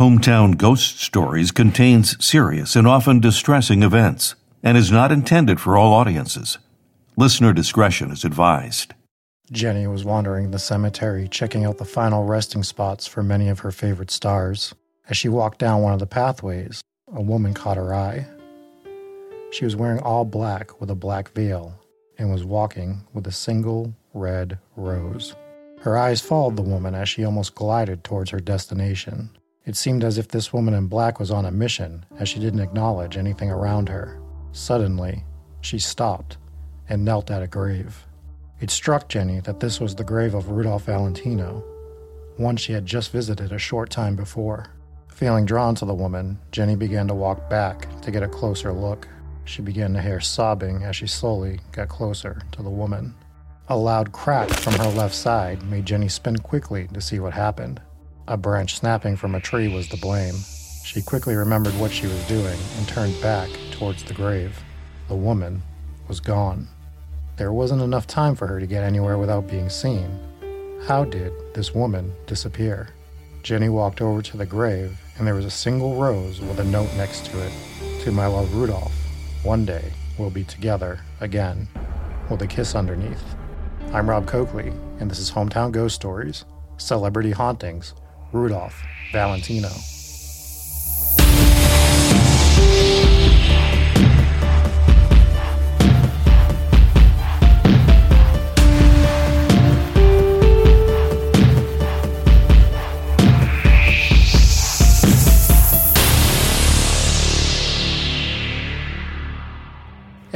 Hometown Ghost Stories contains serious and often distressing events and is not intended for all audiences. Listener discretion is advised. Jenny was wandering the cemetery, checking out the final resting spots for many of her favorite stars. As she walked down one of the pathways, a woman caught her eye. She was wearing all black with a black veil and was walking with a single red rose. Her eyes followed the woman as she almost glided towards her destination. It seemed as if this woman in black was on a mission, as she didn't acknowledge anything around her. Suddenly, she stopped and knelt at a grave. It struck Jenny that this was the grave of Rudolph Valentino, one she had just visited a short time before. Feeling drawn to the woman, Jenny began to walk back to get a closer look. She began to hear sobbing as she slowly got closer to the woman. A loud crack from her left side made Jenny spin quickly to see what happened. A branch snapping from a tree was to blame. She quickly remembered what she was doing and turned back towards the grave. The woman was gone. There wasn't enough time for her to get anywhere without being seen. How did this woman disappear? Jenny walked over to the grave, and there was a single rose with a note next to it To my love Rudolph, one day we'll be together again, with a kiss underneath. I'm Rob Coakley, and this is Hometown Ghost Stories Celebrity Hauntings Rudolph Valentino.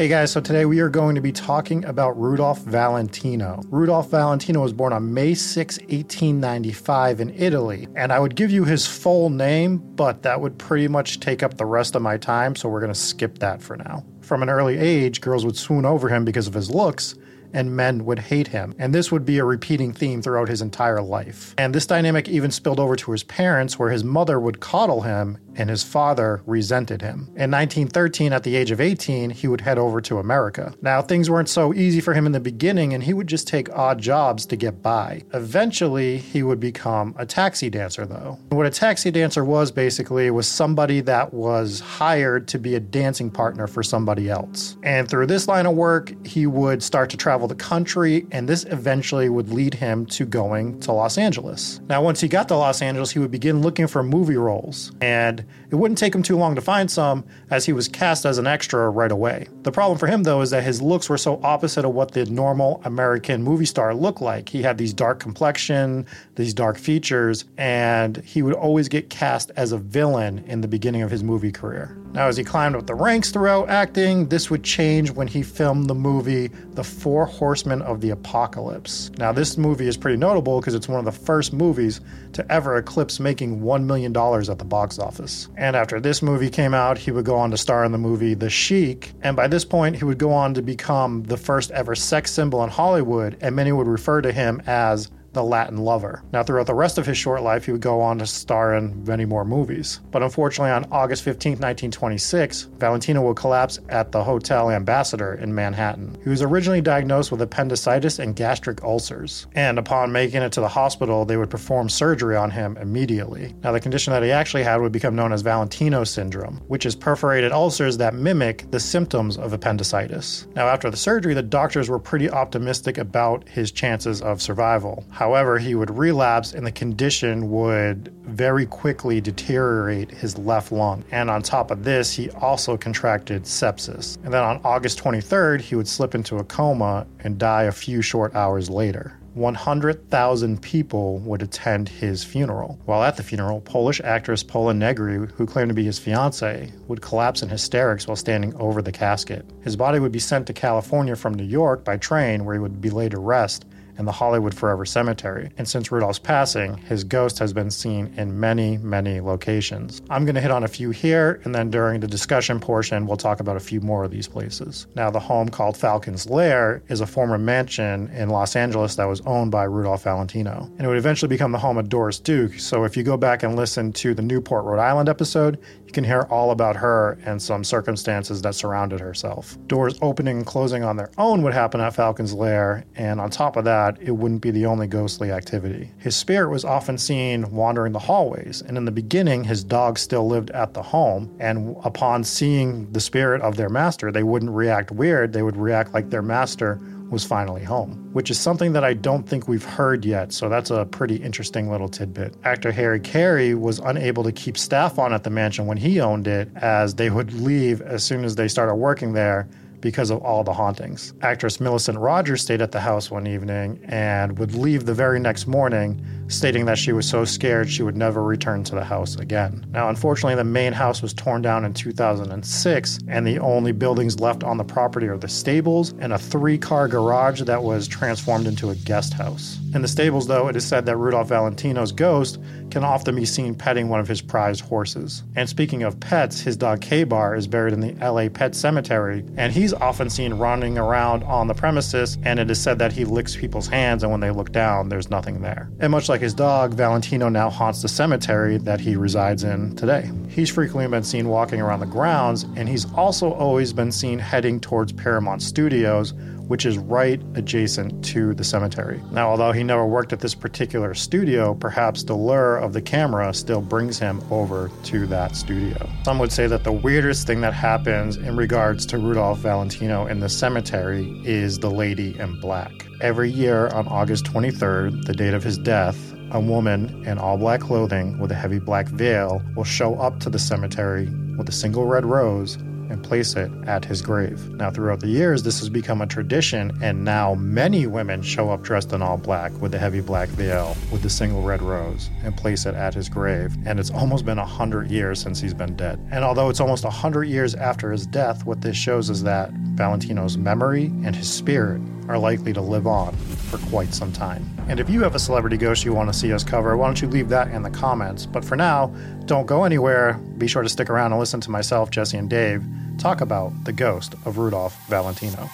Hey guys, so today we are going to be talking about Rudolph Valentino. Rudolph Valentino was born on May 6, 1895, in Italy, and I would give you his full name, but that would pretty much take up the rest of my time, so we're going to skip that for now. From an early age, girls would swoon over him because of his looks, and men would hate him. And this would be a repeating theme throughout his entire life. And this dynamic even spilled over to his parents, where his mother would coddle him and his father resented him. In 1913, at the age of 18, he would head over to America. Now, things weren't so easy for him in the beginning, and he would just take odd jobs to get by. Eventually, he would become a taxi dancer, though. And What a taxi dancer was basically was somebody that was hired to be a dancing partner for somebody else. And through this line of work, he would start to travel the country, and this eventually would lead him to going to Los Angeles. Now, once he got to Los Angeles, he would begin looking for movie roles. And it wouldn't take him too long to find some, as he was cast as an extra right away. The problem for him, though, is that his looks were so opposite of what the normal American movie star looked like. He had these dark complexion, these dark features, and he would always get cast as a villain in the beginning of his movie career. Now, as he climbed up the ranks throughout acting, this would change when he filmed the movie The Four Horsemen of the Apocalypse. Now, this movie is pretty notable because it's one of the first movies to ever eclipse making $1 million at the box office. And after this movie came out, he would go on to star in the movie The Sheik. And by this point, he would go on to become the first ever sex symbol in Hollywood, and many would refer to him as the Latin Lover. Now, throughout the rest of his short life, he would go on to star in many more movies. But unfortunately, on August 15, 1926, Valentino would collapse at the Hotel Ambassador in Manhattan. He was originally diagnosed with appendicitis and gastric ulcers, and upon making it to the hospital, they would perform surgery on him immediately. Now, the condition that he actually had would become known as Valentino syndrome, which is perforated ulcers that mimic the symptoms of appendicitis. Now, after the surgery, the doctors were pretty optimistic about his chances of survival. However, he would relapse and the condition would very quickly deteriorate his left lung. And on top of this, he also contracted sepsis. And then on August 23rd, he would slip into a coma and die a few short hours later. 100,000 people would attend his funeral. While at the funeral, Polish actress Pola Negri, who claimed to be his fiancee, would collapse in hysterics while standing over the casket. His body would be sent to California from New York by train, where he would be laid to rest in the Hollywood Forever Cemetery. And since Rudolph's passing, his ghost has been seen in many, many locations. I'm going to hit on a few here, and then during the discussion portion, we'll talk about a few more of these places. Now, the home called Falcon's Lair is a former mansion in Los Angeles that was owned by Rudolph Valentino. And it would eventually become the home of Doris Duke. So if you go back and listen to the Newport, Rhode Island episode, can hear all about her and some circumstances that surrounded herself. Doors opening and closing on their own would happen at Falcon's Lair, and on top of that, it wouldn't be the only ghostly activity. His spirit was often seen wandering the hallways, and in the beginning, his dog still lived at the home. And upon seeing the spirit of their master, they wouldn't react weird, they would react like their master was finally home, which is something that I don't think we've heard yet. So that's a pretty interesting little tidbit. Actor Harry Carey was unable to keep staff on at the mansion when he owned it, as they would leave as soon as they started working there because of all the hauntings. Actress Millicent Rogers stayed at the house one evening and would leave the very next morning, stating that she was so scared she would never return to the house again. Now, unfortunately, the main house was torn down in 2006, and the only buildings left on the property are the stables and a three car garage that was transformed into a guest house. In the stables, though, it is said that Rudolph Valentino's ghost can often be seen petting one of his prized horses. And speaking of pets, his dog Kabar is buried in the LA Pet Cemetery, and he's often seen running around on the premises, and it is said that he licks people's hands, and when they look down, there's nothing there. And much like his dog, Valentino now haunts the cemetery that he resides in today. He's frequently been seen walking around the grounds, and he's also always been seen heading towards Paramount Studios, which is right adjacent to the cemetery. Now, although he never worked at this particular studio, perhaps the lure of the camera still brings him over to that studio. Some would say that the weirdest thing that happens in regards to Rudolph Valentino in the cemetery is the lady in black. Every year on August 23rd, the date of his death, a woman in all black clothing with a heavy black veil will show up to the cemetery with a single red rose and place it at his grave. Now, throughout the years, this has become a tradition, and now many women show up dressed in all black with a heavy black veil with the single red rose and place it at his grave. And it's almost been a hundred years since he's been dead. And although it's almost a hundred years after his death, what this shows is that Valentino's memory and his spirit are likely to live on for quite some time. And if you have a celebrity ghost you want to see us cover, why don't you leave that in the comments? But for now, don't go anywhere. Be sure to stick around and listen to myself, Jesse, and Dave talk about the ghost of Rudolph Valentino.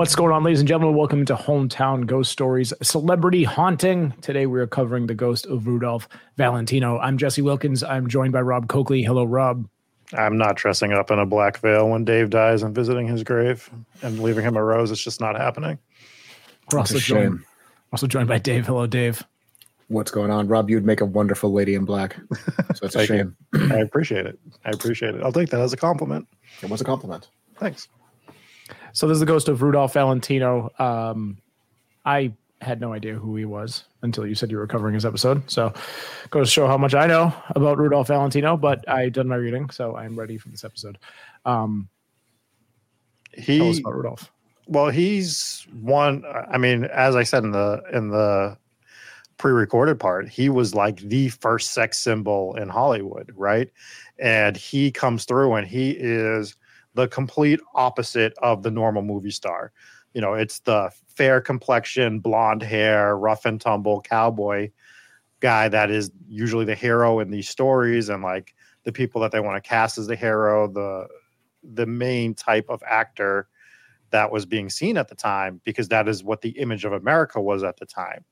What's going on, ladies and gentlemen? Welcome to Hometown Ghost Stories Celebrity Haunting. Today we are covering the ghost of Rudolph Valentino. I'm Jesse Wilkins. I'm joined by Rob Coakley. Hello, Rob. I'm not dressing up in a black veil when Dave dies and visiting his grave and leaving him a rose. It's just not happening. We're also joined, also joined by Dave. Hello, Dave. What's going on, Rob? You'd make a wonderful lady in black. So it's a shame. I appreciate it. I appreciate it. I'll take that as a compliment. It was a compliment. Thanks. So this is the ghost of Rudolph Valentino. Um, I had no idea who he was until you said you were covering his episode. So goes to show how much I know about Rudolph Valentino, but I done my reading, so I'm ready for this episode. Um, he, tell us about Rudolph. Well, he's one. I mean, as I said in the in the pre-recorded part, he was like the first sex symbol in Hollywood, right? And he comes through, and he is the complete opposite of the normal movie star. You know, it's the fair complexion, blonde hair, rough and tumble cowboy guy that is usually the hero in these stories and like the people that they want to cast as the hero, the the main type of actor that was being seen at the time because that is what the image of America was at the time.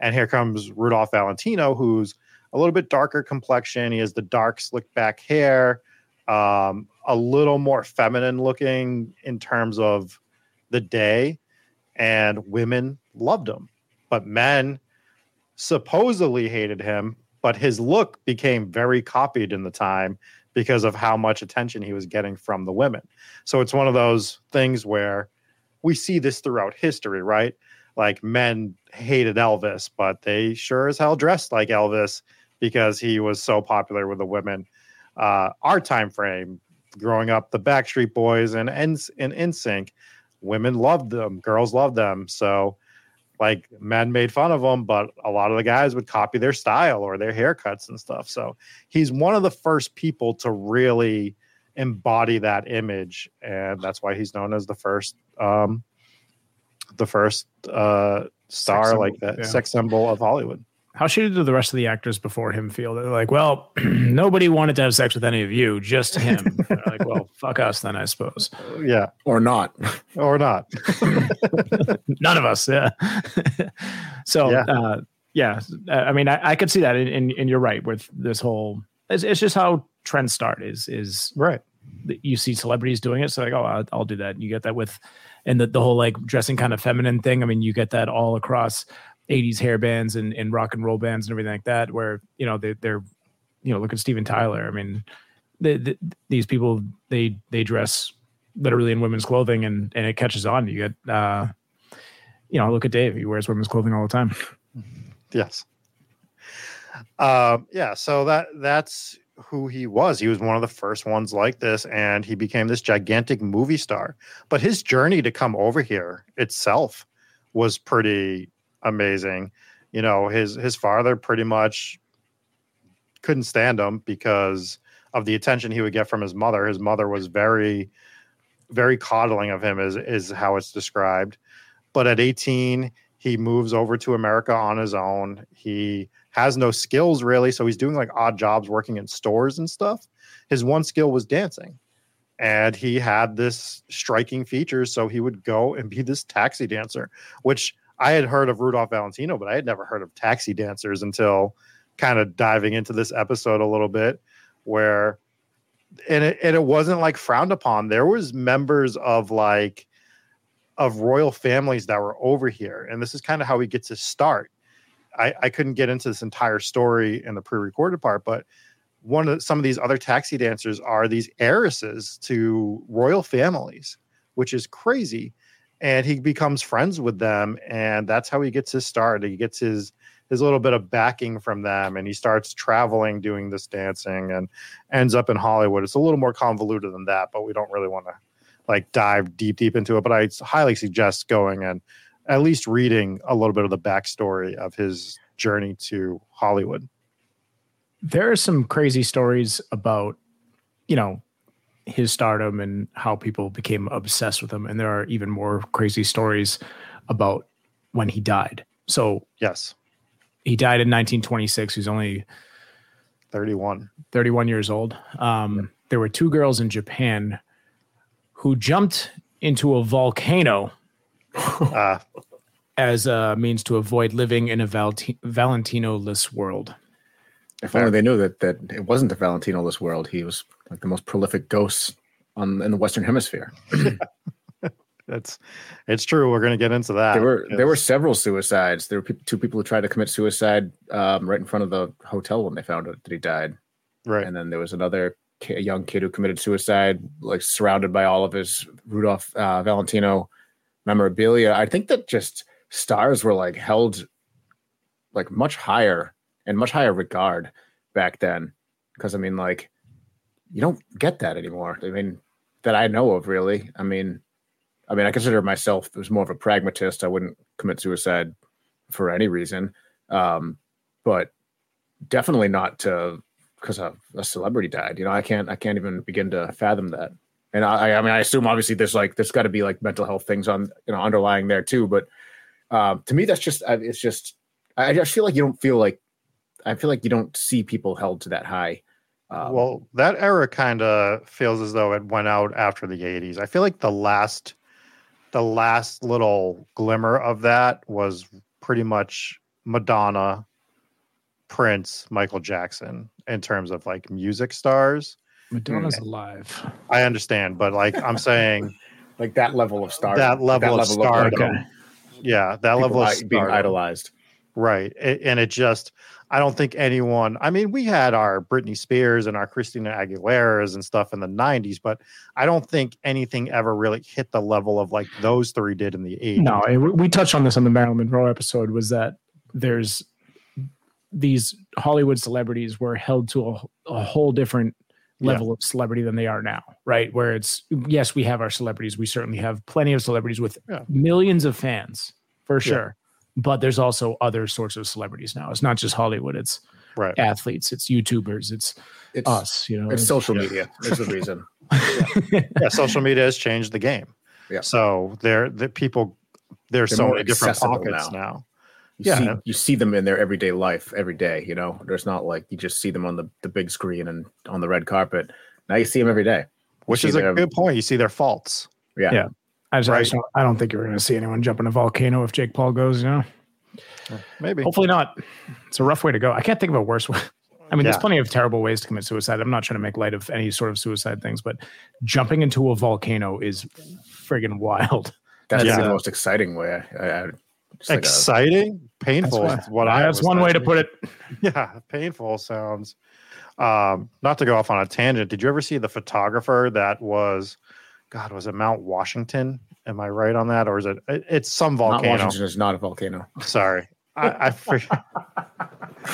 And here comes Rudolph Valentino, who's a little bit darker complexion. He has the dark, slick back hair, um, a little more feminine looking in terms of the day, and women loved him. But men supposedly hated him, but his look became very copied in the time because of how much attention he was getting from the women. So it's one of those things where we see this throughout history, right? Like men hated Elvis, but they sure as hell dressed like Elvis because he was so popular with the women. Uh, our time frame, growing up, the Backstreet Boys and and in NSYNC, women loved them, girls loved them. So, like men made fun of them, but a lot of the guys would copy their style or their haircuts and stuff. So he's one of the first people to really embody that image, and that's why he's known as the first, um, the first uh, star symbol, like that yeah. sex symbol of Hollywood. How should the rest of the actors before him feel? They're like, well, nobody wanted to have sex with any of you, just him. Like, well, fuck us then, I suppose. Yeah, or not. or not. None of us. Yeah. so, Yeah. Uh, yeah. I mean, I, I could see that, and, and, and you're right with this whole. It's, it's just how trends start. Is is right. you see celebrities doing it. So like, oh, I'll, I'll do that. You get that with, and the, the whole like dressing kind of feminine thing. I mean, you get that all across 80s hair bands and, and rock and roll bands and everything like that, where, you know, they, they're, you know, look at Steven Tyler. I mean, the, the, these people, they, they dress literally in women's clothing and, and it catches on. You get, uh, you know, look at Dave. He wears women's clothing all the time. Yes. Um, yeah, so that that's who he was. He was one of the first ones like this, and he became this gigantic movie star. But his journey to come over here itself was pretty amazing. You know, his his father pretty much couldn't stand him because of the attention he would get from his mother. His mother was very, very coddling of him, is is how it's described. But at 18, he moves over to America on his own. He has no skills really, so he's doing like odd jobs working in stores and stuff. His one skill was dancing. And he had this striking feature, so he would go and be this taxi dancer, which I had heard of Rudolph Valentino, but I had never heard of taxi dancers until kind of diving into this episode a little bit, where and it, and it wasn't like frowned upon. There was members of like of royal families that were over here, and this is kind of how he gets to start. I, I couldn't get into this entire story in the pre-recorded part, but one of some of these other taxi dancers are these heiresses to royal families, which is crazy. And he becomes friends with them, and that's how he gets his start. He gets his his little bit of backing from them, and he starts traveling doing this dancing, and ends up in Hollywood. It's a little more convoluted than that, but we don't really want to like dive deep deep into it. But I highly suggest going and at least reading a little bit of the backstory of his journey to Hollywood. there are some crazy stories about you know his stardom and how people became obsessed with him. And there are even more crazy stories about when he died. So Yes, he died in 1926 he was only 31. 31 years old. Um, there were two girls in japan who jumped into a volcano Uh, as a means to avoid living in a Valti- valentino-less world If only they knew that that it wasn't a Valentino this world. He was like the most prolific ghost on in the Western Hemisphere. That's it's true. We're going to get into that. there were there were several suicides. There were pe- two people who tried to commit suicide um, right in front of the hotel when they found out that he died. right. And then there was another young kid who committed suicide, like surrounded by all of his Rudolph uh, Valentino memorabilia. I think that just stars were like held like much higher and much higher regard back then. Because I mean, like, you don't get that anymore. I mean, that I know of, really. I mean, I mean, I consider myself as more of a pragmatist. I wouldn't commit suicide for any reason, um, but definitely not to because a, a celebrity died. You know, I can't I can't even begin to fathom that. And I, I mean, I assume obviously there's like there's got to be like mental health things on you know underlying there too. But um, to me, that's just it's just I just feel like you don't feel like I feel like you don't see people held to that high. Um, well, that era kind of feels as though it went out after the 80s. I feel like the last the last little glimmer of that was pretty much Madonna, Prince, Michael Jackson in terms of like music stars. madonna's alive I understand, but like I'm saying like that level of star, that level of stardom. Okay. Yeah, that people level of i- being idolized. Right. A- And it just, I don't think anyone, I mean, we had our Britney Spears and our Christina Aguilera's and stuff in the 90s, but I don't think anything ever really hit the level of like those three did in the 80s. No, we touched on this on the Marilyn Monroe episode. Was that there's these Hollywood celebrities were held to a, a whole different level of celebrity than they are now, right? Where it's yes, we have our celebrities. We certainly have plenty of celebrities with Yeah. millions of fans for Yeah. Sure. But there's also other sorts of celebrities now. It's not just Hollywood. It's Right. athletes. It's YouTubers. It's It's us. You know, it's social media. Is the reason. yeah, social media has changed the game. Yeah. So there, the people, there's They're so many different pockets now. now. You Yeah. see, you see them in their everyday life every day. You know, there's not like you just see them on the, the big screen and on the red carpet. Now you see them every day. Which is a them- good point. You see their faults. Yeah. Yeah. I just, I, just don't, I don't think you're going to see anyone jump in a volcano if Jake Paul goes. You know, Maybe. hopefully not. It's a rough way to go. I can't think of a worse way. I mean, there's plenty of terrible ways to commit suicide. I'm not trying to make light of any sort of suicide things, but jumping into a volcano is friggin' wild. That's Yeah. the most exciting way. I, I, it's like a- Exciting, painful. That's is what I. That's was one way to put it. Yeah, painful sounds. Um, not to go off on a tangent. Did you ever see the photographer that was, God, was it Mount Washington? Am I right on that, or is it? it- It's some Mount volcano. Washington is not a volcano. Sorry, I, I forget.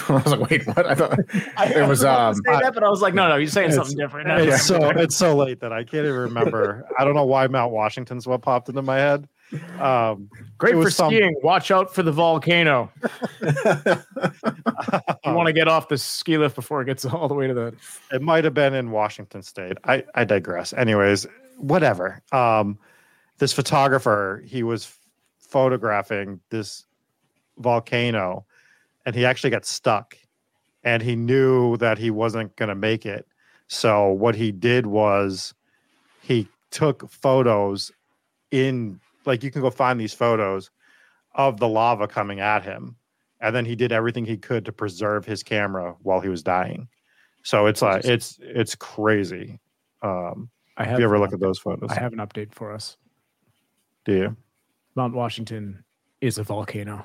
I was like, wait, what? I thought it was. Um, say that, but I was like, no, no, you're saying something different. It's so it's so late that I can't even remember. I don't know why Mount Washington's what popped into my head. Um, Great for some- skiing. Watch out for the volcano. You want to get off the ski lift before it gets all the way to the. It might have been in Washington State. I, I digress. Anyways, whatever. Um, this photographer, he was photographing this volcano and he actually got stuck and he knew that he wasn't going to make it. So what he did was he took photos in like you can go find these photos of the lava coming at him and then he did everything he could to preserve his camera while he was dying. So it's like it's it's crazy. Um, I if have. you ever look at those photos, I have an update for us. do you? Mount Washington is a volcano.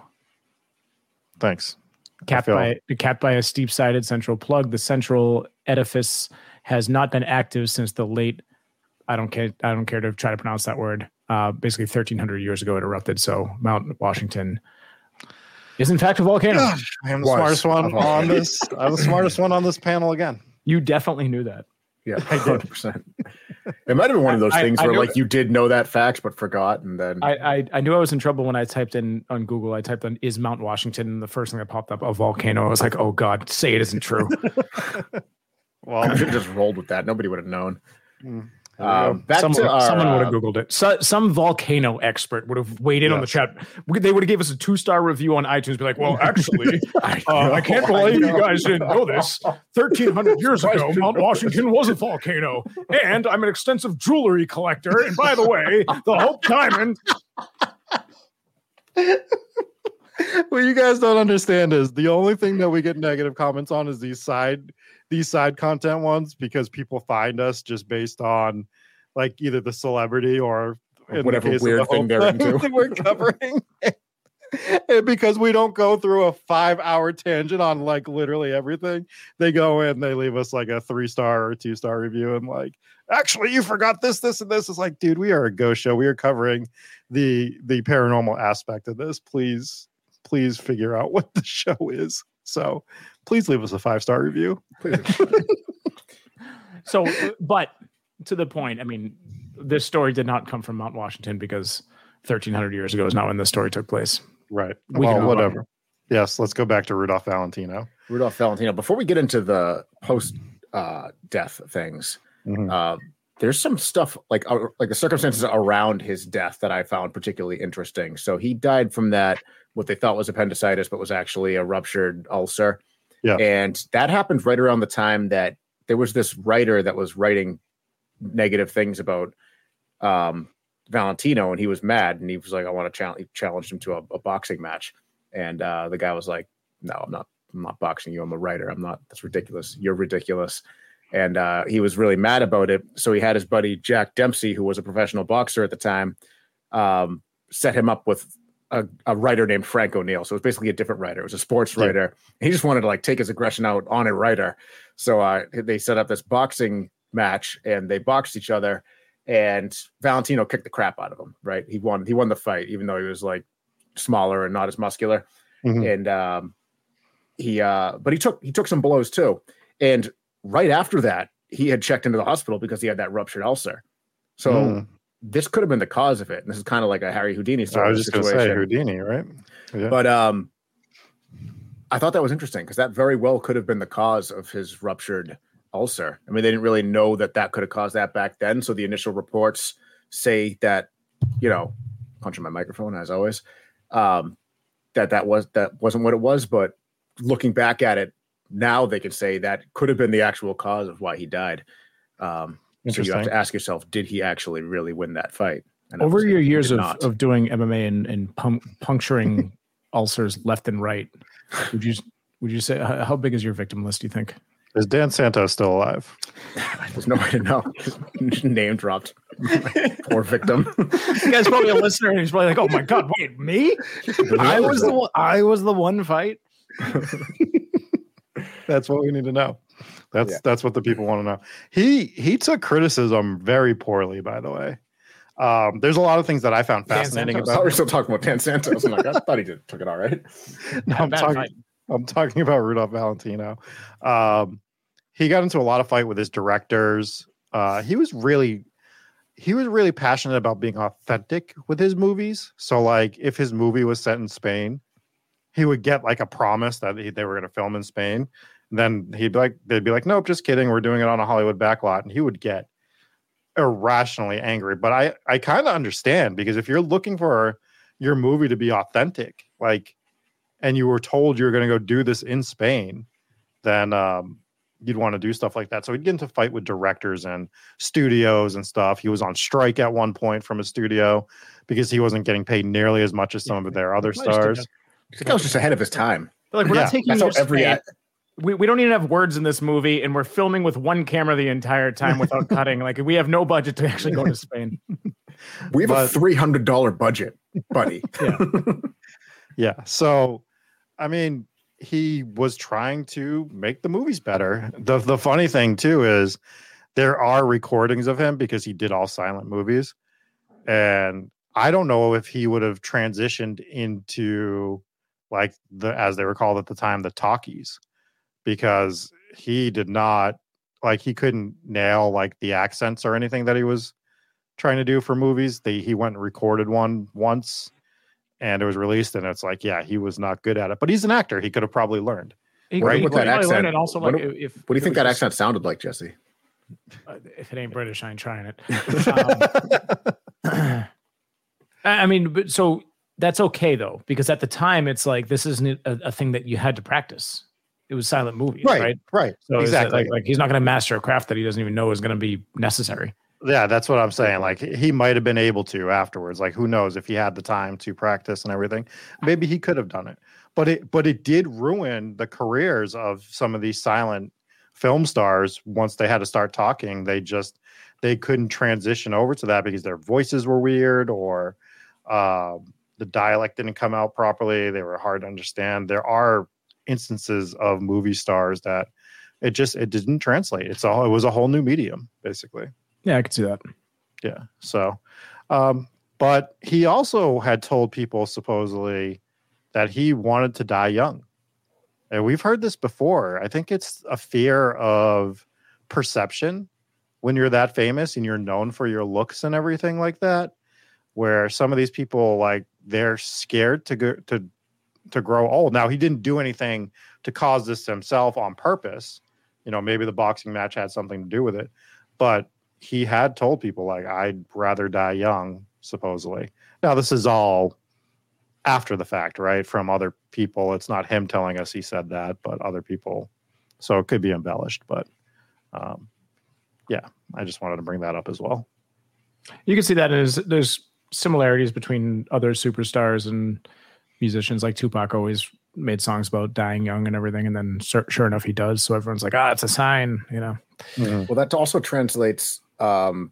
Thanks. Capped by capped by a steep-sided central plug. The central edifice has not been active since the late. I don't care. I don't care to try to pronounce that word. Uh, basically, 1300 years ago, it erupted. So Mount Washington is in fact a volcano. I am the Was smartest one on this. I'm the smartest one on this panel again. You definitely knew that. yeah, hundred percent. It might have been one of those I- things I where knew like it. you did know that fact but forgot, and then I, I I knew I was in trouble when I typed in on Google. I typed in "is Mount Washington," and the first thing that popped up a volcano. I was like, "Oh God, say it isn't true." I Well, should have just rolled with that. Nobody would have known. Hmm. Mm. Um, back someone to our, someone would uh, have googled it. So, some volcano expert would have weighed in on the chat. They would have gave us a two star review on iTunes. Be like, "Well, actually, I, uh, I can't I believe you guys didn't know this. Thirteen hundred years ago, Mount Washington was a volcano, and I'm an extensive jewelry collector. And by the way, the Hope Diamond what you guys don't understand is the only thing that we get negative comments on is these side these side content ones because people find us just based on like either the celebrity or in the Whatever weird the thing they're into. we're covering. and because we don't go through a five hour tangent on like literally everything, they go in, they leave us like a three star or two star review and like, actually, you forgot this, this, and this. It's like, dude, we are a ghost show. We are covering the the paranormal aspect of this. Please, please figure out what the show is. So please leave us a five star review. So, but to the point, I mean, this story did not come from Mount Washington because 1300 years ago is not when this story took place. Right. We well, move on. whatever. Yes, let's go back to Rudolph Valentino. Rudolph Valentino. Before we get into the post uh, death things, Mhm. uh, there's some stuff like uh, like the circumstances around his death that I found particularly interesting. So he died from that what they thought was appendicitis, but was actually a ruptured ulcer. Yeah. and that happened right around the time that there was this writer that was writing negative things about um, Valentino, and he was mad, and he was like, "I want to challenge." Challenged him to a, a boxing match, and uh, the guy was like, "No, I'm not. I'm not boxing you. I'm a writer. I'm not. That's ridiculous. You're ridiculous." And uh, he was really mad about it. So he had his buddy Jack Dempsey, who was a professional boxer at the time, um, set him up with a, a writer named Frank O'Neil. So it was basically a different writer. It was a sports Yeah. writer. He just wanted to like take his aggression out on a writer. So uh, they set up this boxing match, and they boxed each other. And Valentino kicked the crap out of him. Right? He won. He won the fight, even though he was like smaller and not as muscular Mhm. and um, he uh, but he took he took some blows too. And right after that, he had checked into the hospital because he had that ruptured ulcer. So Mm. This could have been the cause of it. And this is kind of like a Harry Houdini sort I was just going to say. Houdini, right? Yeah. But um, I thought that was interesting because that very well could have been the cause of his ruptured ulcer. I mean, they didn't really know that that could have caused that back then. So the initial reports say that, you know, punching my microphone as always, um, that that was that wasn't what it was. But looking back at it now, they can say that could have been the actual cause of why he died. Um, so you have to ask yourself, did he actually really win that fight? And Over your years of, of doing MMA and, and puncturing ulcers left and right, would you would you say how big is your victim list? Do you think? Is Dan Santos still alive? There's no way to know. Name dropped. Poor victim. you guys probably a listener, and he's probably like, "Oh my god, wait, me? I was the one, I was the one fight." that's what we need to know. That's yeah. that's what the people want to know. He he took criticism very poorly, by the way. Um, there's a lot of things that I found fascinating about. We're still talking about Dan Santos. I'm like, I thought he did, took it all right. no, I'm talking. Fight. I'm talking about Rudolph Valentino. Um, he got into a lot of fight with his directors. Uh, he was really, he was really passionate about being authentic with his movies. So, like, if his movie was set in Spain, he would get like a promise that he, they were going to film in Spain. Then he'd be like, they'd be like, nope, just kidding. We're doing it on a Hollywood backlot, and he would get irrationally angry. But I, I kind of understand because if you're looking for your movie to be authentic, like and you were told you were going to go do this in Spain, then um, you'd want to do stuff like that. So he'd get into fight with directors and studios and stuff. He was on strike at one point from a studio because he wasn't getting paid nearly as much as some of their other stars. I think I was just ahead of his time. like we're yeah. not taking That's every we, we don't even have words in this movie and we're filming with one camera the entire time without cutting. Like we have no budget to actually go to spain. We have but, a $300 budget buddy. Yeah. Yeah. So I mean, he was trying to make the movies better. The the funny thing too is there are recordings of him because he did all silent movies. And I don't know if he would have transitioned into like the as they were called at the time, the talkies, because he did not like he couldn't nail like the accents or anything that he was trying to do for movies. They he went and recorded one once and it was released and it's like yeah he was not good at it but he's an actor. He could have probably learned. he, right? with that accent. and also like what, if what do you think that accent sounded like jesse? Uh, if it ain't british i ain't trying it. Um, i mean but so that's okay though because at the time it's like this isn't a, a thing that you had to practice it was silent movies right right, right. so exactly like, like he's not going to master a craft that he doesn't even know is going to be necessary yeah, that's what I'm saying. Like he might have been able to afterwards. Like who knows if he had the time to practice and everything. Maybe he could have done it. But it but it did ruin the careers of some of these silent film stars once they had to start talking. They just they couldn't transition over to that because their voices were weird or uh, the dialect didn't come out properly. They were hard to understand. There are instances of movie stars that it just it didn't translate. It's all it was a whole new medium basically. Yeah, I could see that. Yeah. So, um, but he also had told people supposedly that he wanted to die young. And we've heard this before. I think it's a fear of perception when you're that famous and you're known for your looks and everything like that, where some of these people like they're scared to go to to grow old. Now he didn't do anything to cause this himself on purpose. You know, maybe the boxing match had something to do with it, but he had told people like I'd rather die young, supposedly. Now this is all after the fact, right? From other people. It's not him telling us he said that, but other people. So it could be embellished, but um, yeah, I just wanted to bring that up as well. You can see that as there's similarities between other superstars and musicians. Like Tupac always made songs about dying young and everything, and then sure enough, he does. So everyone's like, ah, it's a sign, you know. Mm-hmm. Well, that also translates um,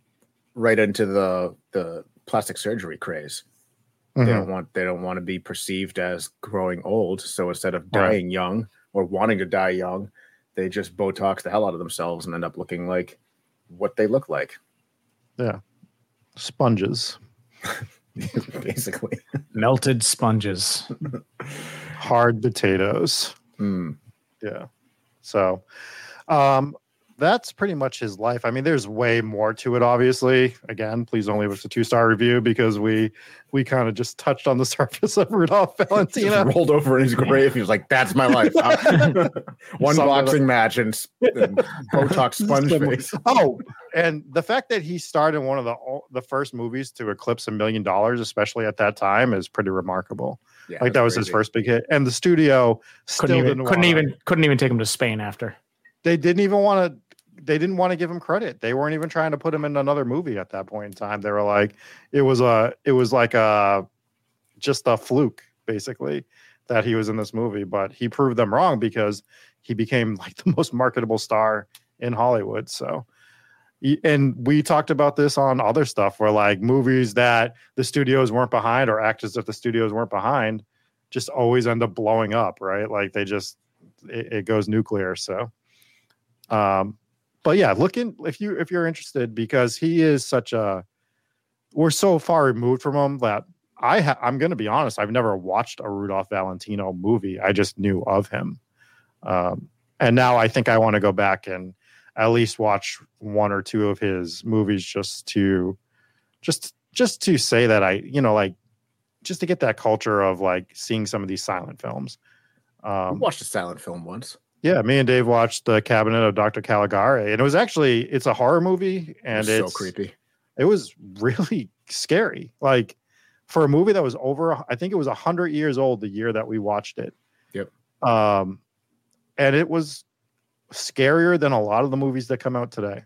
right into the the plastic surgery craze. Mm-hmm. They don't want they don't want to be perceived as growing old. So instead of dying right. young or wanting to die young, they just Botox the hell out of themselves and end up looking like what they look like. Yeah, sponges. Basically, melted sponges, hard potatoes. Mm. Yeah. So, um, that's pretty much his life. I mean, there's way more to it. Obviously, again, please don't leave us a two star review because we we kind of just touched on the surface of Rudolph Valentino. Just rolled over in his grave. He was like, "That's my life." One Something boxing match and, and Botox sponge face. oh, and the fact that he starred in one of the the first movies to eclipse a million dollars, especially at that time, is pretty remarkable. Yeah, like that was his first big hit, and the studio Couldn't even didn't couldn't wanna- even couldn't even take him to Spain after. They didn't even want to. They didn't want to give him credit. They weren't even trying to put him in another movie at that point in time. They were like, it was a, it was like a, just a fluke basically that he was in this movie. But he proved them wrong because he became like the most marketable star in Hollywood. So, and we talked about this on other stuff where like movies that the studios weren't behind or actors that the studios weren't behind just always end up blowing up, right? Like they just it, it goes nuclear. So, um, but yeah, looking if you if you're interested because he is such a we're so far removed from him that I ha- I'm going to be honest, I've never watched a Rudolph Valentino movie. I just knew of him. Um, and now I think I want to go back and at least watch one or two of his movies just to just just to say that I, you know, like just to get that culture of like seeing some of these silent films. Um, watched a silent film once. Yeah, me and Dave watched the Cabinet of Dr. Caligari, and it was actually it's a horror movie, and was it's so creepy. it was really scary. Like for a movie that was over, I think it was a hundred years old the year that we watched it. Yep. Um, and it was scarier than a lot of the movies that come out today.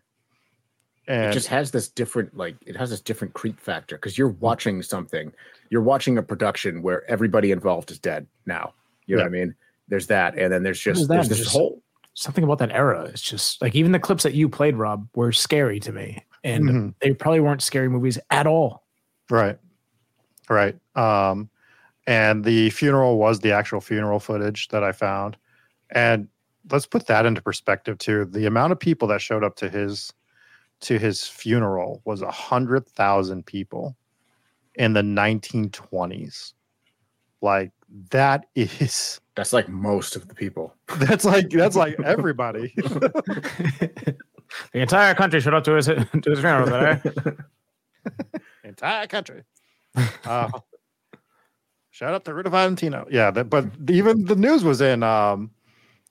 And it just has this different like it has this different creep factor because you're watching something you're watching a production where everybody involved is dead now you know Yeah. what i mean there's that and then there's just that? there's this Just- whole Something about that era. It's just like even the clips that you played, Rob, were scary to me, and Mhm. they probably weren't scary movies at all. Right. Right. Um, and the funeral was the actual funeral footage that I found. And let's put that into perspective too. The amount of people that showed up to his to his funeral was a hundred thousand people in the 1920s. Like that is that's like most of the people that's like that's like everybody. the entire country showed up to his to his funeral today. entire country. Uh, shout out to Ruta Valentino. Yeah, that, but even the news was in um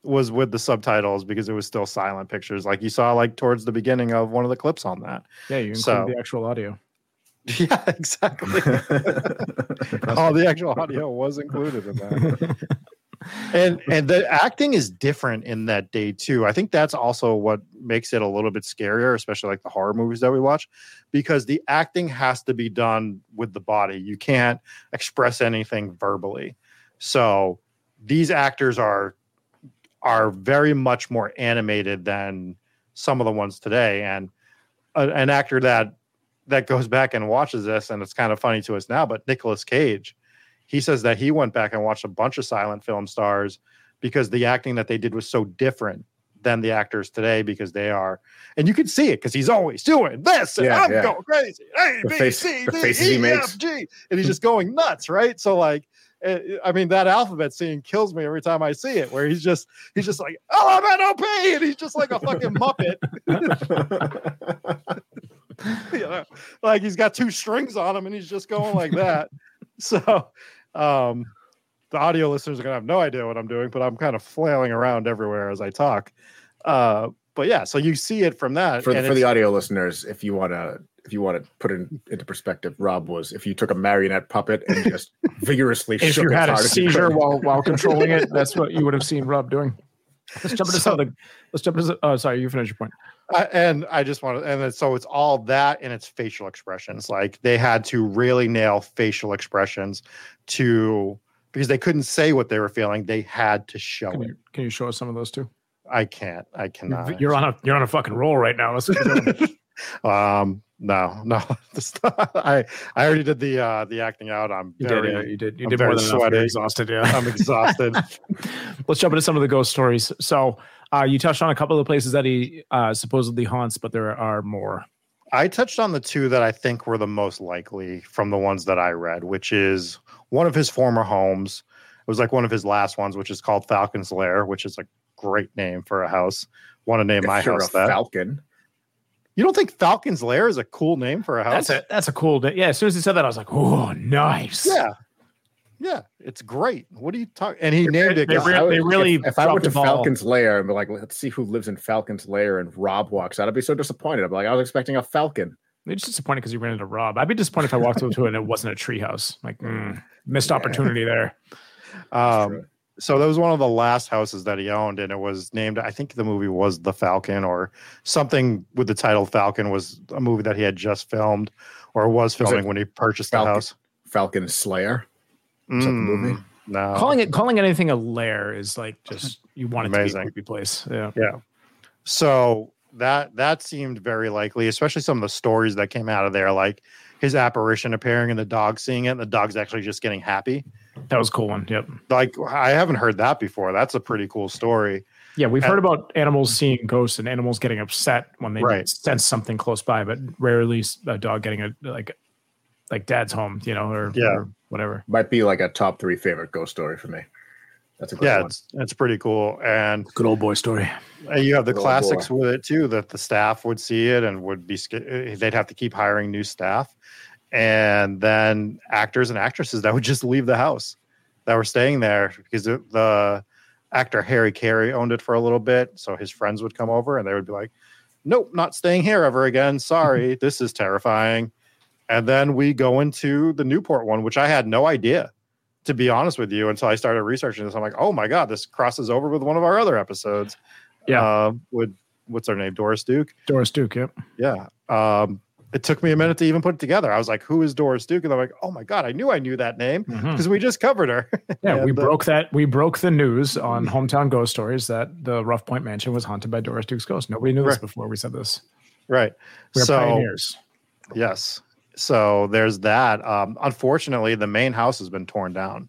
was with the subtitles because it was still silent pictures, like you saw like towards the beginning of one of the clips on that. Yeah, you include So- the actual audio. Yeah, exactly. All the actual audio was included in that. And and the acting is different in that day too. I think that's also what makes it a little bit scarier, especially like the horror movies that we watch, because the acting has to be done with the body. You can't express anything verbally. So these actors are are very much more animated than some of the ones today. And a, an actor that that goes back and watches this, and it's kind of funny to us now, but Nicolas Cage, he says that he went back and watched a bunch of silent film stars because the acting that they did was so different than the actors today because they are, and you can see it because he's always doing this, and Yeah, I'm yeah. going crazy, A The B face- C the D he E makes. F G, and he's just going nuts, right? So like. eh, I mean, that alphabet scene kills me every time I see it. Where he's just, he's just like, "Oh, I'm at OP," and he's just like a fucking muppet. you know, like he's got two strings on him and he's just going like that. so um the audio listeners are gonna have no idea what I'm doing, but I'm kind of flailing around everywhere as I talk. Uh but yeah, so you see it from that. for, and for the audio listeners if you want to if you want to put it into perspective rob was if you took a marionette puppet and just vigorously If shook you it had a hard as you seizure while while controlling it, that's what you would have seen Rob doing. Let's jump into some of the. Let's jump into. Oh, sorry, you finish your point. I- and I just want to, and so it's all that and it's facial expressions. Like they had to really nail facial expressions to because they couldn't say what they were feeling. They had to show Can it. you, can you show us some of those too? I can't. I cannot. You're, on a you're on a fucking roll right now. Um no no i i already did the uh the acting out i'm You very did. Yeah, you did. You I'm did more very than enough. sweaty. You're exhausted. Yeah. i'm exhausted Let's jump into some of the ghost stories. So, uh, you touched on a couple of the places that he uh, supposedly haunts, but there are more. i touched on the two that i think were the most likely from the ones that i read which is one of his former homes it was like one of his last ones which is called falcon's lair which is a great name for a house. Want to name If my you're house a that? Falcon. You don't think Falcon's Lair is a cool name for a house? That's a that's a cool. name. Yeah, as soon as he said that, I was like, oh, nice. Yeah. Yeah, it's great. What are you talking? And he named it. they 'cause- re- would- they really If, if I went to the ball. Falcon's Lair and be like, let's see who lives in Falcon's Lair, and Rob walks out, I'd be so disappointed. I'd be like, I was expecting a Falcon. They're just disappointed because you ran into Rob. I'd be disappointed if I walked into it and it wasn't a treehouse. Like, mm, missed opportunity there. um, true. So that was one of the last houses that he owned, and it was named. I think the movie was The Falcon, or something with the title Falcon was a movie that he had just filmed, or was Was filming when he purchased the house. Falcon Slayer. Is that the Mm, movie? No, calling it calling anything a lair is like just you want it to Amazing. be a creepy place. Yeah. Yeah. So that that seemed very likely, especially some of the stories that came out of there, like his apparition appearing and the dog seeing it, and the dog's actually just getting happy. That was a cool one. Yep. Like I haven't heard that before. That's a pretty cool story. Yeah, we've And- heard about animals seeing ghosts and animals getting upset when they Right. sense something close by, but rarely a dog getting a like like dad's home, you know, or, Yeah. or whatever. Might be like a top three favorite ghost story for me. That's a great Yeah, one. it's it's pretty cool. And Good old boy story. uh, you have the Oh, classics with it too, that the staff would see it and would be sca- uh, they'd have to keep hiring new staff, and then actors and actresses that would just leave the house that were staying there because the, actor Harry Carey owned it for a little bit, so his friends would come over and they would be like, "Nope, not staying here ever again. Sorry, this is terrifying." And then we go into the Newport one, which I had no idea, to be honest with you, until I started researching this. I'm like, "Oh my god, this crosses over with one of our other episodes." Yeah. uh, with what's her name, Doris Duke. Doris Duke. Yep. Yeah. Um, it took me a minute to even put it together. I was like, "Who is Doris Duke?" And I'm like, "Oh my god, I knew I knew that name because we just covered her." Yeah, we uh, broke that. We broke the news on Hometown Ghost Stories that the Rough Point Mansion was haunted by Doris Duke's ghost. Nobody knew this before we said this. right. We're so pioneers. yes, so there's that. Um, unfortunately, the main house has been torn down,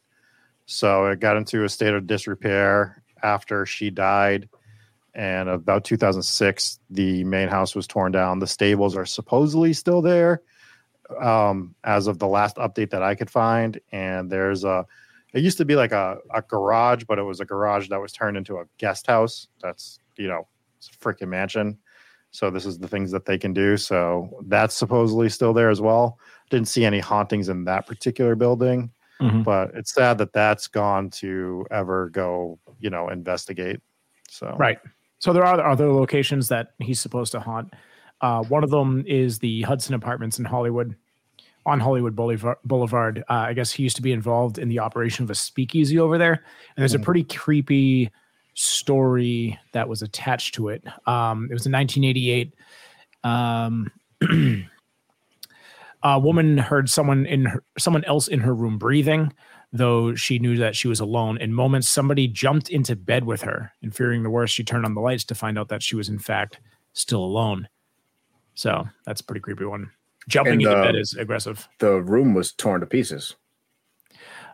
so it got into a state of disrepair after she died. And about 2006, the main house was torn down. The stables are supposedly still there, um, as of the last update that I could find. And there's a, it used to be like a, a garage, but it was a garage that was turned into a guest house. That's, you know, it's a freaking mansion. So this is the things that they can do. So that's supposedly still there as well. Didn't see any hauntings in that particular building, Mhm. but it's sad that that's gone to ever go, you know, investigate. So Right. So there are other locations that he's supposed to haunt. Uh, one of them is the Hudson Apartments in Hollywood, on Hollywood Boulevard. Uh, I guess he used to be involved in the operation of a speakeasy over there, and there's a Mhm. pretty creepy story that was attached to it. Um, it was in 1988. Um, a woman heard someone in her, someone else in her room breathing though she knew that she was alone. In moments, somebody jumped into bed with her, and fearing the worst, she turned on the lights to find out that she was in fact still alone. So that's a pretty creepy one. Jumping And, into uh, bed is aggressive. The room was torn to pieces.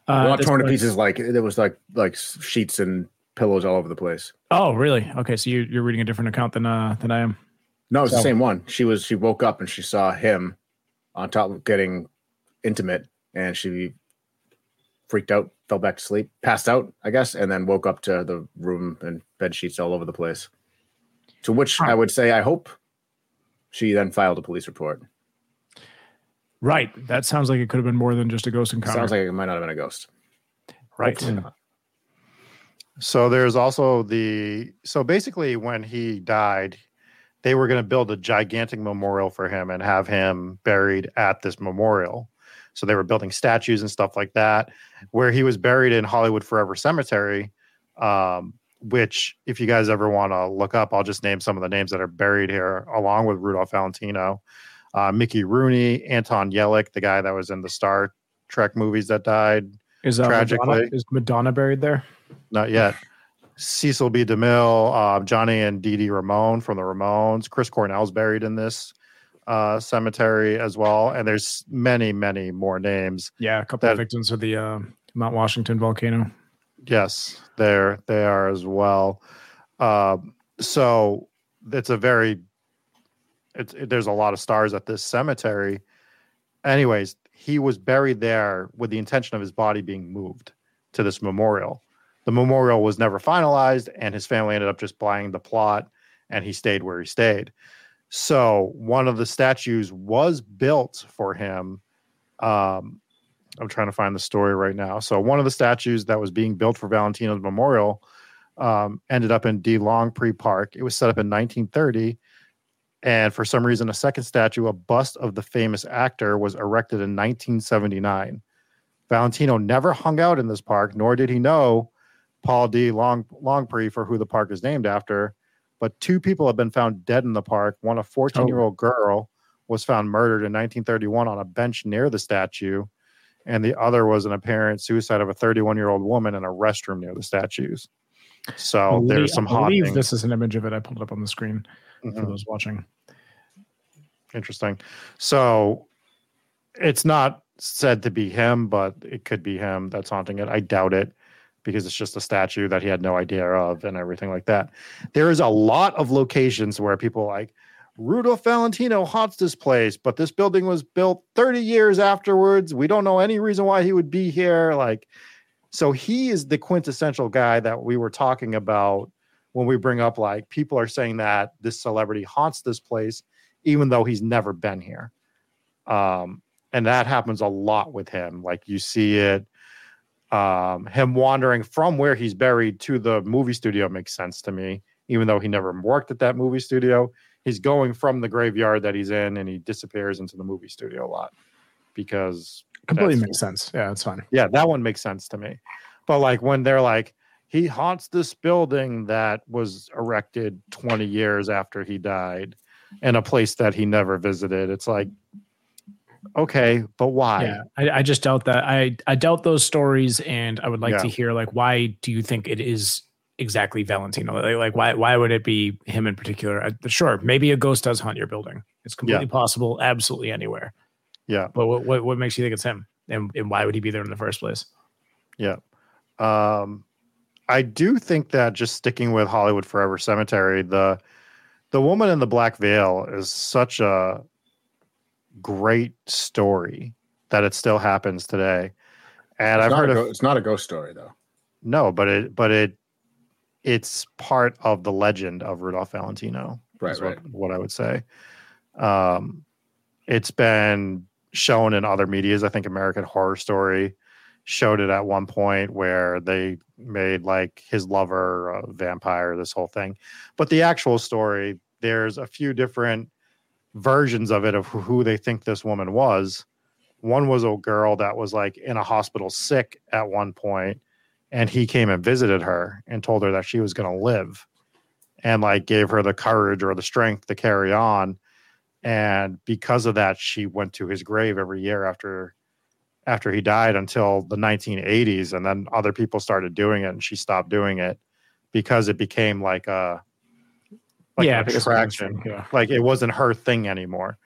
Uh, well, not torn to pieces. Like there was like like sheets and pillows all over the place. Oh, really? Okay, so you, you're reading a different account than uh, than I am. No, it's the same one. She was she woke up and she saw him on top of getting intimate and she freaked out, fell back to sleep, passed out, I guess, and then woke up to the room and bed sheets all over the place. To which I would say I hope she then filed a police report. Right. That sounds like it could have been more than just a ghost encounter. Sounds like it might not have been a ghost. right. So there's also the so basically when he died, they were going to build a gigantic memorial for him and have him buried at this memorial. So they were building statues and stuff like that. Where he was buried in Hollywood Forever Cemetery, um, which if you guys ever want to look up, I'll just name some of the names that are buried here, along with Rudolph Valentino, uh, Mickey Rooney, Anton Yelchin, the guy that was in the Star Trek movies that died. Is uh, Tragically- Madonna, is Madonna buried there? Not yet. Cecil B. DeMille, uh, Johnny and Dee Dee Ramone from the Ramones. Chris Cornell's buried in this uh, cemetery as well. And there's many, many more names. Yeah, a couple of victims of the uh, Mount Washington volcano. Yes, there they are as well. Um, so it's a very, it's it, there's a lot of stars at this cemetery. Anyways, he was buried there with the intention of his body being moved to this memorial. the memorial was never finalized, and his family ended up just buying the plot, and he stayed where he stayed. So one of the statues was built for him. Um, I'm trying to find the story right now. So one of the statues that was being built for Valentino's memorial um, ended up in De Longpre Park. It was set up in 1930, and for some reason, a second statue, a bust of the famous actor, was erected in 1979. Valentino never hung out in this park, nor did he know Paul D. Long Longpre for who the park is named after. But two people have been found dead in the park. One, a 14 year old girl, was found murdered in 1931 on a bench near the statue, and the other was an apparent suicide of a 31 year old woman in a restroom near the statues. So there's some I believe things. this is an image of it. I pulled it up on the screen for Mhm. those watching. Interesting. So it's not said to be him, but it could be him that's haunting it. I doubt it because it's just a statue that he had no idea of and everything like that. There is a lot of locations where people like Rudolph Valentino haunts this place, but this building was built 30 years afterwards. We don't know any reason why he would be here. Like, so he is the quintessential guy that we were talking about when we bring up like people are saying that this celebrity haunts this place even though he's never been here. Um, and that happens a lot with him. Like you see it, um, him wandering from where he's buried to the movie studio makes sense to me, even though he never worked at that movie studio. He's going from the graveyard that he's in and he disappears into the movie studio a lot because Completely makes sense. Yeah, it's fine. yeah, that one makes sense to me. But like when they're like, he haunts this building that was erected 20 years after he died in a place that he never visited, it's like, okay, but why? Yeah, I, I just doubt that. I I doubt those stories, and I would like to hear like why do you think it is exactly Valentino? Like, like why why would it be him in particular? Uh, sure, maybe a ghost does haunt your building. It's completely possible, absolutely anywhere. Yeah. But what, what what makes you think it's him? And and why would he be there in the first place? Yeah. Um, I do think that just sticking with Hollywood Forever Cemetery, the the woman in the black veil is such a great story that it still happens today. And It's I've heard of it's not a ghost story though. No, but it but it it's part of the legend of Rudolph Valentino. Right, what, right. what I would say. Um, it's been shown in other medias. I think American Horror Story showed it at one point where they made like his lover a vampire, this whole thing. But the actual story, there's a few different versions of it of who- they think this woman was. One was a girl that was like in a hospital sick at one point, and he came and visited her and told her that she was going to live and like gave her the courage or the strength to carry on. And because of that, she went to his grave every year after after he died until the 1980s and then other people started doing it and she stopped doing it because it became like a like yeah, attraction Yeah. like it wasn't her thing anymore.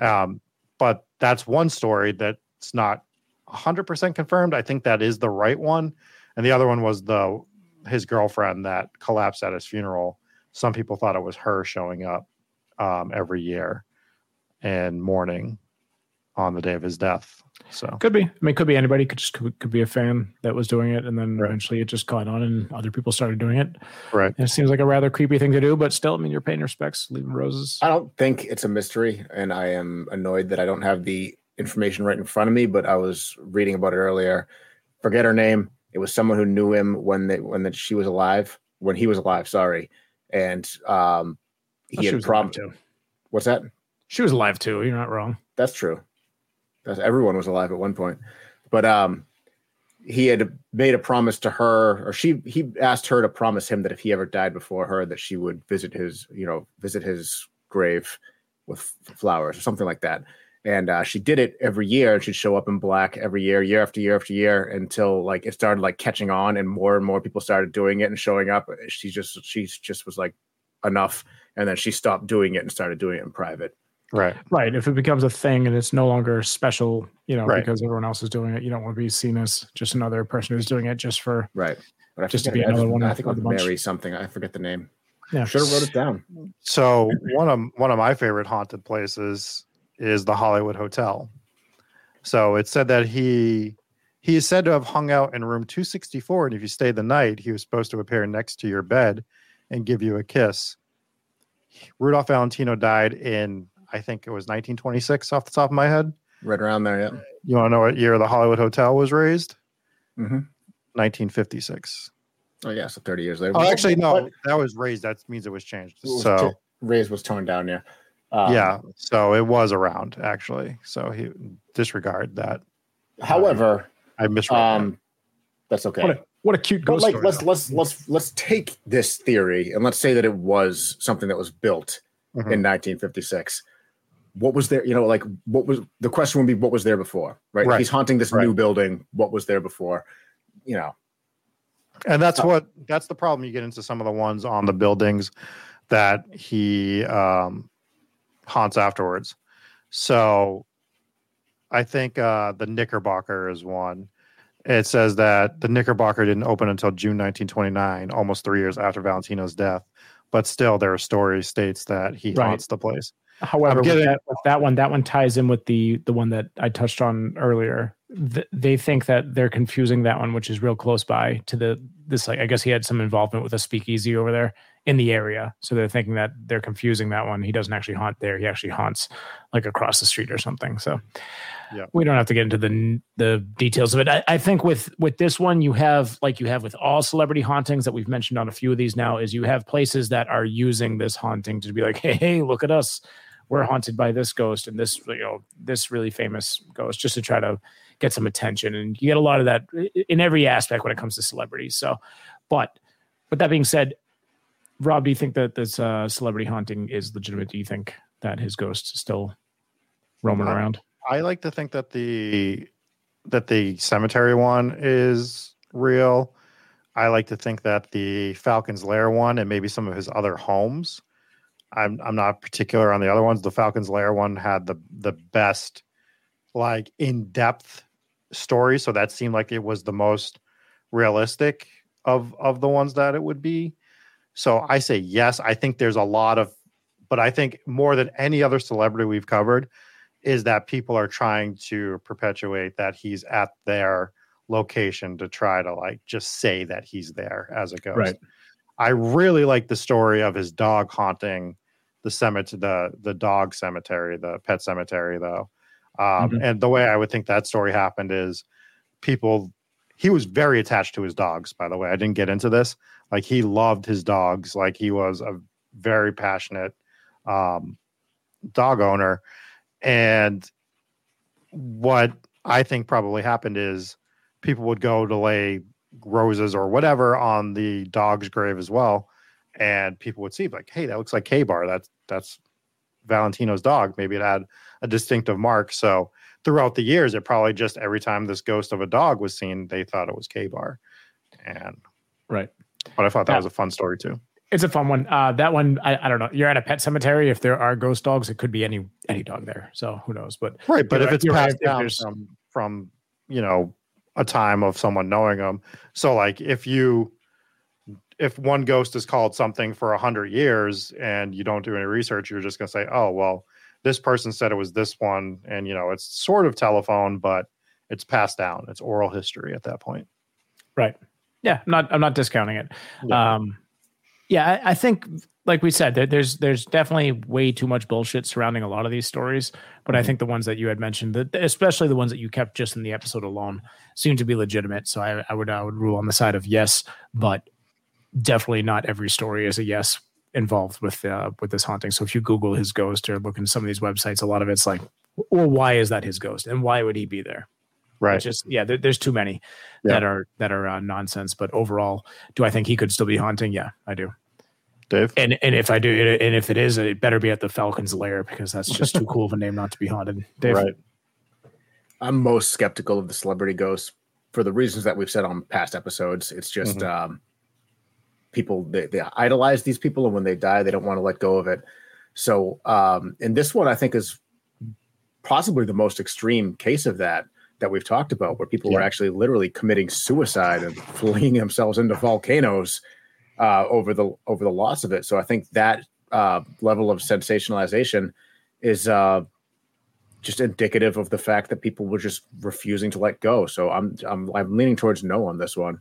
Um, but that's one story that's not 100% confirmed. I think that is the right one. And the other one was the his girlfriend that collapsed at his funeral. Some people thought it was her showing up um, every year and mourning on the day of his death. So Could be. I mean, could be anybody. Could just could, could be a fan that was doing it, and then Right. eventually it just caught on, and other people started doing it. right, And it seems like a rather creepy thing to do, but still, I mean, you're paying respects, leaving roses. I don't think it's a mystery, and I am annoyed that I don't have the information right in front of me. But I was reading about it earlier. Forget her name. It was someone who knew him when they when that she was alive, when he was alive. Sorry, and um, Oh, he she had was prom. too. What's that? She was alive too. You're not wrong. That's true. Everyone was alive at one point, but um, he had made a promise to her, or she he asked her to promise him that if he ever died before her, that she would visit his, you know, visit his grave with flowers or something like that. And uh, she did it every year, and she'd show up in black every year, year after year after year, until like it started like catching on, and more and more people started doing it and showing up. She just she just was like enough, and then she stopped doing it and started doing it in private. Right, Right. If it becomes a thing and it's no longer special, you know, Right. because everyone else is doing it, you don't want to be seen as just another person who's doing it just for Right. But I Just to be another I, one I think of it the was bunch. Mary something. I forget the name. yeah. Should have wrote it down. So one of one of my favorite haunted places is the Hollywood Hotel. So it said that he He is said to have hung out in room 264, and if you stayed the night, he was supposed to appear next to your bed and give you a kiss. Rudolph Valentino died in, I think it was 1926, off the top of my head. Right around there, yeah. You want to know what year the Hollywood Hotel was raised? Mhm. 1956. Oh yeah, so 30 years later. Oh, actually, no, that was raised. That means it was changed. what was So, t- Ray's was torn down, yeah. Um, yeah, so it was around actually. So he disregard that. However, I misread. that. um, that's okay. What a what a cute But ghost like story, let's though. let's let's let's take this theory and let's say that it was something that was built Mhm. in 1956 what was there you know like what was the question would be what was there before right, Right. he's haunting this Right. new building. What was there before? You know. And that's what that's the problem you get into some of the ones on the buildings that he um haunts afterwards. So i think uh the knickerbocker is one. It says that the knickerbocker didn't open until june 1929 almost three years after valentino's death but still there are stories states that he Right. haunts the place However, with that, with that one, that one ties in with the the one that I touched on earlier. Th- they think that they're confusing that one, which is real close by to the this. Like, I guess he had some involvement with a speakeasy over there in the area, so they're thinking that they're confusing that one. He doesn't actually haunt there; he actually haunts like across the street or something. So, Yeah. we don't have to get into the the details of it. I, I think with with this one, you have like you have with all celebrity hauntings that we've mentioned on a few of these now, is you have places that are using this haunting to be like, hey, hey, look at us we're haunted by this ghost and this you know this really famous ghost just to try to get some attention and you get a lot of that in every aspect when it comes to celebrities so but with that being said rob do you think that this uh, celebrity haunting is legitimate do you think that his ghost is still roaming Uh, around I like to think that the that the cemetery one is real. I like to think that the Falcon's Lair one and maybe some of his other homes. I'm I'm not particular on the other ones. The Falcon's Lair one had the the best like in-depth story, so that seemed like it was the most realistic of of the ones that it would be. So I say yes. I think there's a lot of but I think more than any other celebrity we've covered, is that people are trying to perpetuate that he's at their location to try to like just say that he's there as a ghost. Right. I really like the story of his dog haunting the cemetery, the the dog cemetery, the pet cemetery, though. Um, Mhm. And the way I would think that story happened is people. He was very attached to his dogs. By the way, I didn't get into this. Like he loved his dogs. Like he was a very passionate um, dog owner. And what I think probably happened is people would go to lay roses or whatever on the dog's grave as well. And people would see like, hey, that looks like Kabar. That's that's Valentino's dog. Maybe it had a distinctive mark. So throughout the years, it probably just every time this ghost of a dog was seen, they thought it was Kabar. And right but I thought that Yeah. was a fun story too. it's a fun one uh that one I, I don't know you're at a pet cemetery if there are ghost dogs it could be any any dog there so who knows but Right, but if it's right, passed if down from from you know a time of someone knowing them, so like if you if one ghost is called something for a hundred years and you don't do any research, you're just gonna say, oh well, this person said it was this one, and you know it's sort of telephone, but it's passed down. It's oral history at that point. Right. Yeah, I'm not I'm not discounting it. Yeah. Um yeah, I, I think like we said, there, there's there's definitely way too much bullshit surrounding a lot of these stories. But I Mhm. think the ones that you had mentioned, that especially the ones that you kept just in the episode alone, seem to be legitimate. So I, I would I would rule on the side of yes, but definitely not every story is a yes involved with uh, with this haunting. So if you Google his ghost or look in some of these websites, a lot of it's like, well, why is that his ghost, and why would he be there? Right. It's just yeah, there, there's too many Yeah. that are that are uh, nonsense. But overall, do I think he could still be haunting? Yeah, I do. Dave. And and if I do, and if it is, it better be at the Falcon's Lair because that's just too cool of a name not to be haunted. Dave, Right. i'm most skeptical of the celebrity ghosts for the reasons that we've said on past episodes it's just Mhm. um people they, they idolize these people and when they die they don't want to let go of it so um and this one i think is possibly the most extreme case of that that we've talked about where people were Yeah. actually literally committing suicide and flinging themselves into volcanoes uh, over the over the loss of it so i think that uh, level of sensationalization is uh, just indicative of the fact that people were just refusing to let go. So I'm I'm I'm leaning towards no on this one.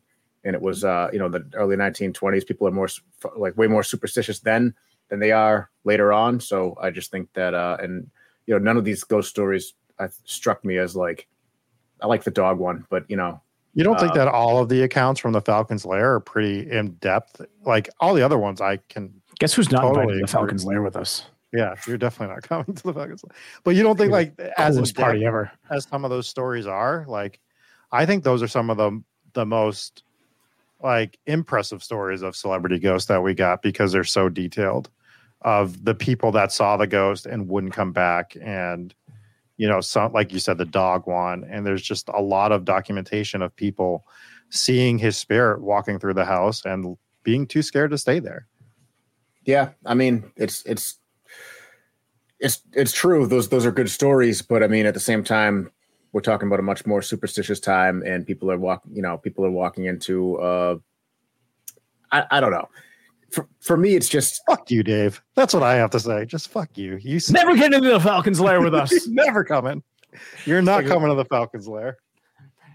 And it was uh, you know the early 1920s. People are more like way more superstitious then than they are later on. So I just think that uh, and you know none of these ghost stories uh, struck me as like I like the dog one, but you know You don't think Uh, that all of the accounts from the Falcon's Lair are pretty in depth? Like all the other ones, I can. Guess who's not Totally invited to the. Falcons Lair with us? Yeah, you're definitely not coming to the Falcon's Lair. But you don't think like as in party ever. as some of those stories are like i think those are some of the the most like impressive stories of celebrity ghosts that we got because they're so detailed of the people that saw the ghost and wouldn't come back and you know some like you said the dog one and there's just a lot of documentation of people seeing his spirit walking through the house and being too scared to stay there Yeah, I mean, it's it's it's it's true. Those those are good stories, but I mean, at the same time, we're talking about a much more superstitious time, and people are walking. You know, people are walking into. uh I, I don't know. For for me, it's just fuck you dave that's what i have to say just fuck you you s- Never get into the Falcons Lair with us. Never coming you're not coming to the falcons lair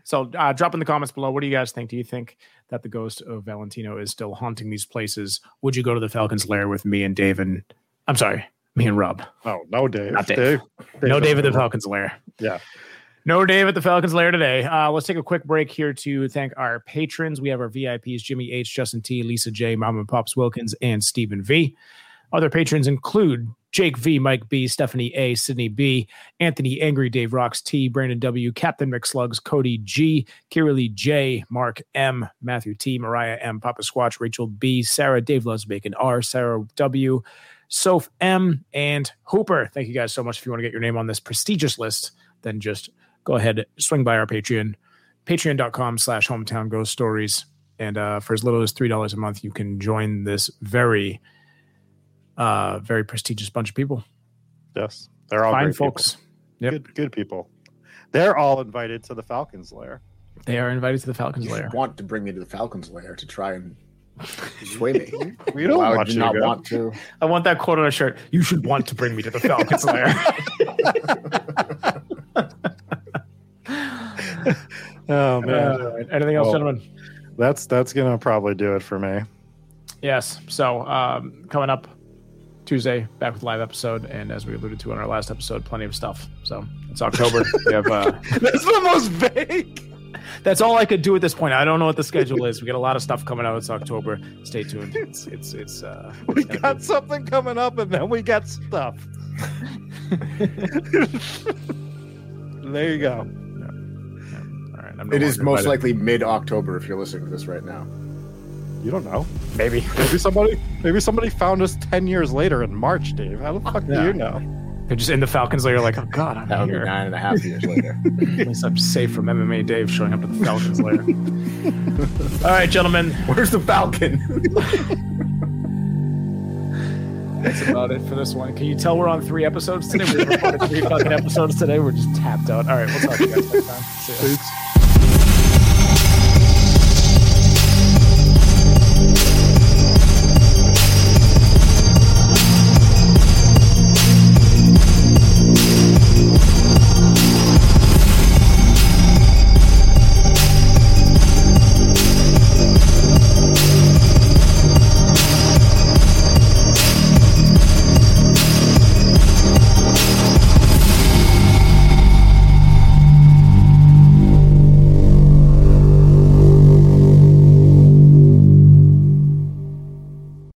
So uh, drop in the comments below. What do you guys think? Do you think that the ghost of Valentino is still haunting these places? Would you go to the Falcons Lair with me and Dave and I'm sorry, me and Rob? Oh no, Dave. Not Dave. no Dave at the Falcons Lair. Yeah. No Dave at the Falcons Lair today. Uh, let's take a quick break here to thank our patrons. We have our VIPs Jimmy H, Justin T, Lisa J, Mom and Pops Wilkins, and Stephen V. Other patrons include Jake V, Mike B, Stephanie A, Sydney B, Anthony Angry, Dave Rocks T, Brandon W, Captain McSlugs, Cody G, Kiralee J, Mark M, Matthew T, Mariah M, Papa Squatch, Rachel B, Sarah, Dave Loves Bacon R, Sarah W, Soph M, and Hooper. Thank you guys so much. If you want to get your name on this prestigious list, then just go ahead, swing by our Patreon, patreon.com slash hometown ghost stories. And uh, for as little as $3 a month, you can join this very, uh, very prestigious bunch of people. Yes. They're all Fine great people. folks. Yep. Good good people. They're all invited to the Falcons lair. They are invited to the Falcons you Lair. want to bring me to the Falcons lair to try and sway me. We don't Why would want you you not want to. I want that quote on a shirt. You should want to bring me to the Falcons Lair. Oh man. Uh, anything else, Well- gentlemen? that's that's gonna probably do it for me. Yes. So um, coming up Tuesday, back with live episode, and as we alluded to in our last episode, plenty of stuff. So it's October. we have. Uh, That's the most vague. that's all I could do at this point. I don't know what the schedule is. We got a lot of stuff coming out. It's October. Stay tuned. It's it's it's. Uh, We it's got be- something coming up and then we got stuff. there you go. All right, I'm no It is most likely mid October if you're listening to this right now. You don't know. maybe. Maybe somebody maybe somebody found us ten years later in March, Dave. How the fuck do you know? They're just in the Falcons lair, like, oh god, I'm That would be here. nine and a half years later. At least I'm safe from MMA Dave showing up at the Falcons lair. all right, gentlemen. Where's the Falcon? That's about it for this one. Can you tell we're on three episodes today? We recorded three fucking episodes today. We're just tapped out. All right, we'll talk to you guys next time. See ya. Peace.